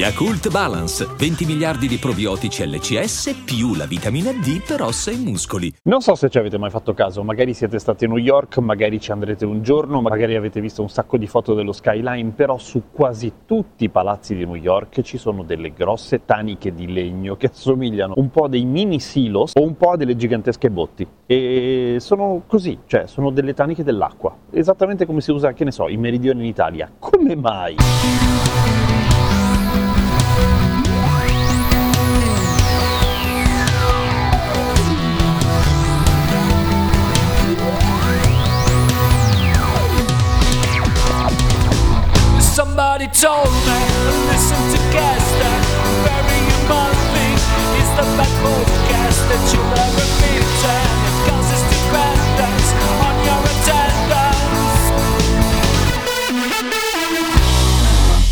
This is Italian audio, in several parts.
Yakult Balance, 20 miliardi di probiotici LCS più la vitamina D per ossa e muscoli. Non so se ci avete mai fatto caso, magari siete stati a New York, magari ci andrete un giorno, magari avete visto un sacco di foto dello skyline, però su quasi tutti i palazzi di New York ci sono delle grosse taniche di legno che assomigliano un po' a dei mini silos o un po' a delle gigantesche botti. E sono così, cioè sono delle taniche dell'acqua, esattamente come si usa, che ne so, in meridione in Italia. Come mai? Told me, listen to Gaster, very human thing. It's the best podcast that you'll ever meet, and it causes dependence on your attendance.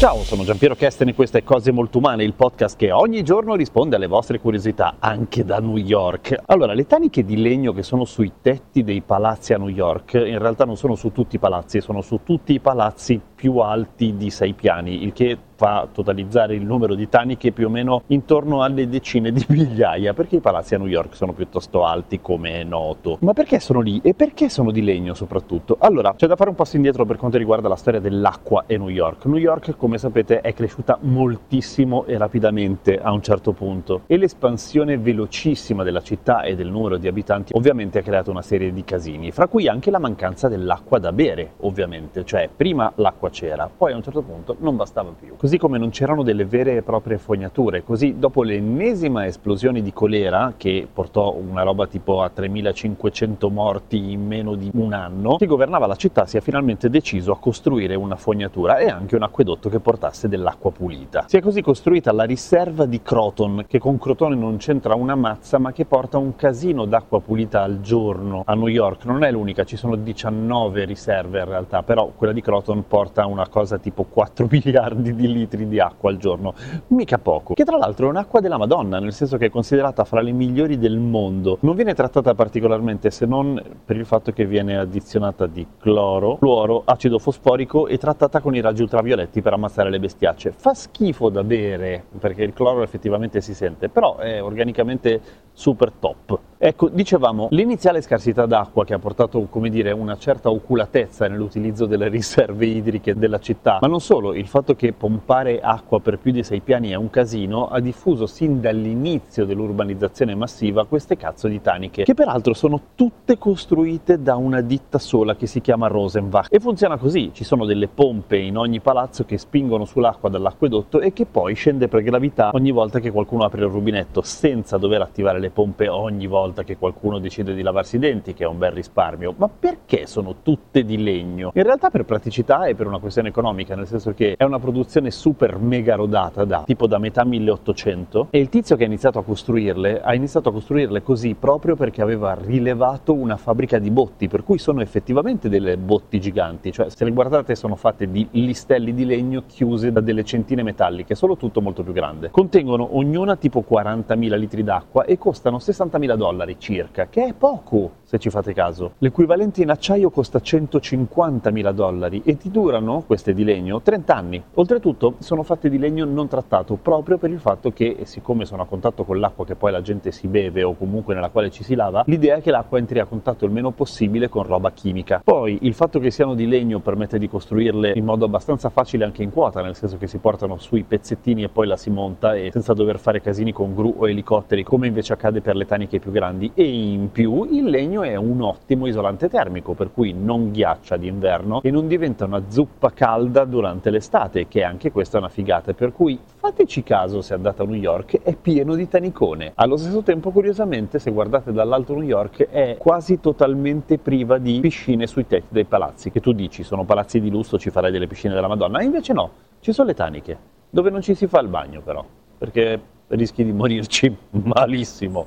Ciao, sono Giampiero Kesten e questo è Cose Molto Umane, il podcast che ogni giorno risponde alle vostre curiosità, anche da New York. Allora, le taniche di legno che sono sui tetti dei palazzi a New York, in realtà non sono su tutti i palazzi, sono su tutti i palazzi più alti di sei piani, il che fa totalizzare il numero di taniche più o meno intorno alle decine di migliaia, perché i palazzi a New York sono piuttosto alti, come è noto. Ma perché sono lì e perché sono di legno soprattutto? Allora, c'è da fare un passo indietro per quanto riguarda la storia dell'acqua e New York. New York, come sapete, è cresciuta moltissimo e rapidamente a un certo punto e l'espansione velocissima della città e del numero di abitanti ovviamente ha creato una serie di casini, fra cui anche la mancanza dell'acqua da bere, ovviamente, cioè prima l'acqua c'era, poi a un certo punto non bastava più. Così come non c'erano delle vere e proprie fognature, così dopo l'ennesima esplosione di colera che portò una roba tipo a 3500 morti in meno di un anno, chi governava la città si è finalmente deciso a costruire una fognatura e anche un acquedotto che portasse dell'acqua pulita. Si è così costruita la riserva di Croton, che con Crotone non c'entra una mazza, ma che porta un casino d'acqua pulita al giorno a New York. Non è l'unica, ci sono 19 riserve in realtà, però quella di Croton porta una cosa tipo 4 miliardi di litri di acqua al giorno, mica poco. Che tra l'altro è un'acqua della Madonna, nel senso che è considerata fra le migliori del mondo. Non viene trattata particolarmente se non per il fatto che viene addizionata di cloro, fluoro, acido fosforico e trattata con i raggi ultravioletti per ammazzare le bestiacce. Fa schifo da bere, perché il cloro effettivamente si sente, però è organicamente super top. Ecco, dicevamo, l'iniziale scarsità d'acqua che ha portato, come dire, una certa oculatezza nell'utilizzo delle riserve idriche della città, ma non solo, il fatto che pompare acqua per più di sei piani è un casino, ha diffuso sin dall'inizio dell'urbanizzazione massiva queste cazzo di taniche, che peraltro sono tutte costruite da una ditta sola che si chiama Rosenbach. E funziona così, ci sono delle pompe in ogni palazzo che spingono sull'acqua dall'acquedotto e che poi scende per gravità ogni volta che qualcuno apre il rubinetto, senza dover attivare le pompe ogni volta che qualcuno decide di lavarsi i denti, che è un bel risparmio. Ma perché sono tutte di legno? In realtà per praticità e per una questione economica, nel senso che è una produzione super mega rodata da tipo da metà 1800 e il tizio che ha iniziato a costruirle ha iniziato a costruirle così proprio perché aveva rilevato una fabbrica di botti, per cui sono effettivamente delle botti giganti, cioè se le guardate sono fatte di listelli di legno chiuse da delle centine metalliche, solo tutto molto più grande. Contengono ognuna tipo 40.000 litri d'acqua e costano 60.000 dollari circa, che è poco se ci fate caso. L'equivalente in acciaio costa 150.000 dollari e ti durano, queste di legno, 30 anni. Oltretutto sono fatte di legno non trattato proprio per il fatto che, siccome sono a contatto con l'acqua che poi la gente si beve o comunque nella quale ci si lava, l'idea è che l'acqua entri a contatto il meno possibile con roba chimica. Poi il fatto che siano di legno permette di costruirle in modo abbastanza facile anche in quota, nel senso che si portano sui pezzettini e poi la si monta e senza dover fare casini con gru o elicotteri, come invece accade per le taniche più grandi. E in più il legno è un ottimo isolante termico, per cui non ghiaccia d'inverno e non diventa una zuppa calda durante l'estate, che anche questa è una figata. Per cui fateci caso se andate a New York, è pieno di tanicone. Allo stesso tempo, curiosamente, se guardate dall'alto New York, è quasi totalmente priva di piscine sui tetti dei palazzi, che tu dici sono palazzi di lusso, ci farai delle piscine della Madonna, invece no, ci sono le taniche, dove non ci si fa il bagno però, perché rischi di morirci malissimo.